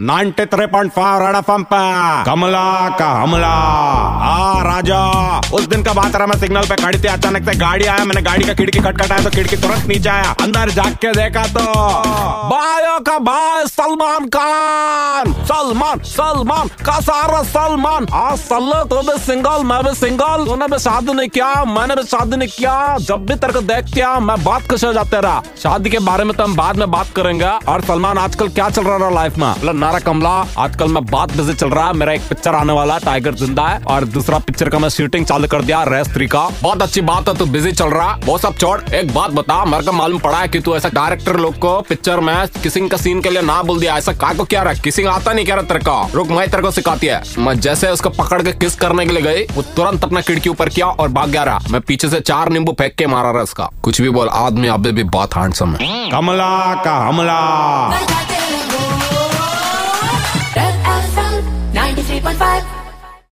93.5 red FM पे। कमला का हमला। आ, राजा, उस दिन का बात रहा, मैं सिग्नल पे खड़ी थी, अचानक से गाड़ी आया, मैंने गाड़ी का खिड़की खटखटाया तो खिड़की तुरंत नीचे आया, अंदर जाग के देखा तो बायो का भाई सलमान खान। सलमान सलमान, का सारा सलमान। आज सल्लो तो भी सिंगल, मैं भी सिंगल। तूने भी शादी नहीं किया, मैंने भी शादी नहीं किया। जब भी तेरे को देख मैं बात कैसे हो जाते रहा। शादी के बारे में तो हम बाद में बात करेंगे। और सलमान, आजकल क्या चल रहा है लाइफ में? नारा कमला आजकल मैं बात बिज़ी चल रहा है मेरा एक पिक्चर आने वाला है टाइगर ज़िंदा है और दूसरा पिक्चर का मैं शूटिंग चालू कर दिया रेस थ्री का। बहुत अच्छी बात है तू बिज़ी चल रहा है वो सब छोड़। एक बात बता मेरे को मालूम पड़ा है कि तू ऐसा डायरेक्टर लोग को पिक्चर में किसिंग का सीन के लिए ना बोल दिया ऐसा का को क्या रहा किसिंग आता नहीं कह रहा तेरे को। रुक मैं तेरे को सिखाती है। मैं जैसे उसको पकड़ के किस करने के लिए गई वो तुरंत अपना खिड़की ऊपर किया और भाग गया रहा। मैं पीछे से चार नींबू फेंक के मारा रहा इसका कुछ भी बोल आदमी अभी भी बहुत हैंडसम है। कमला का हमला। One five.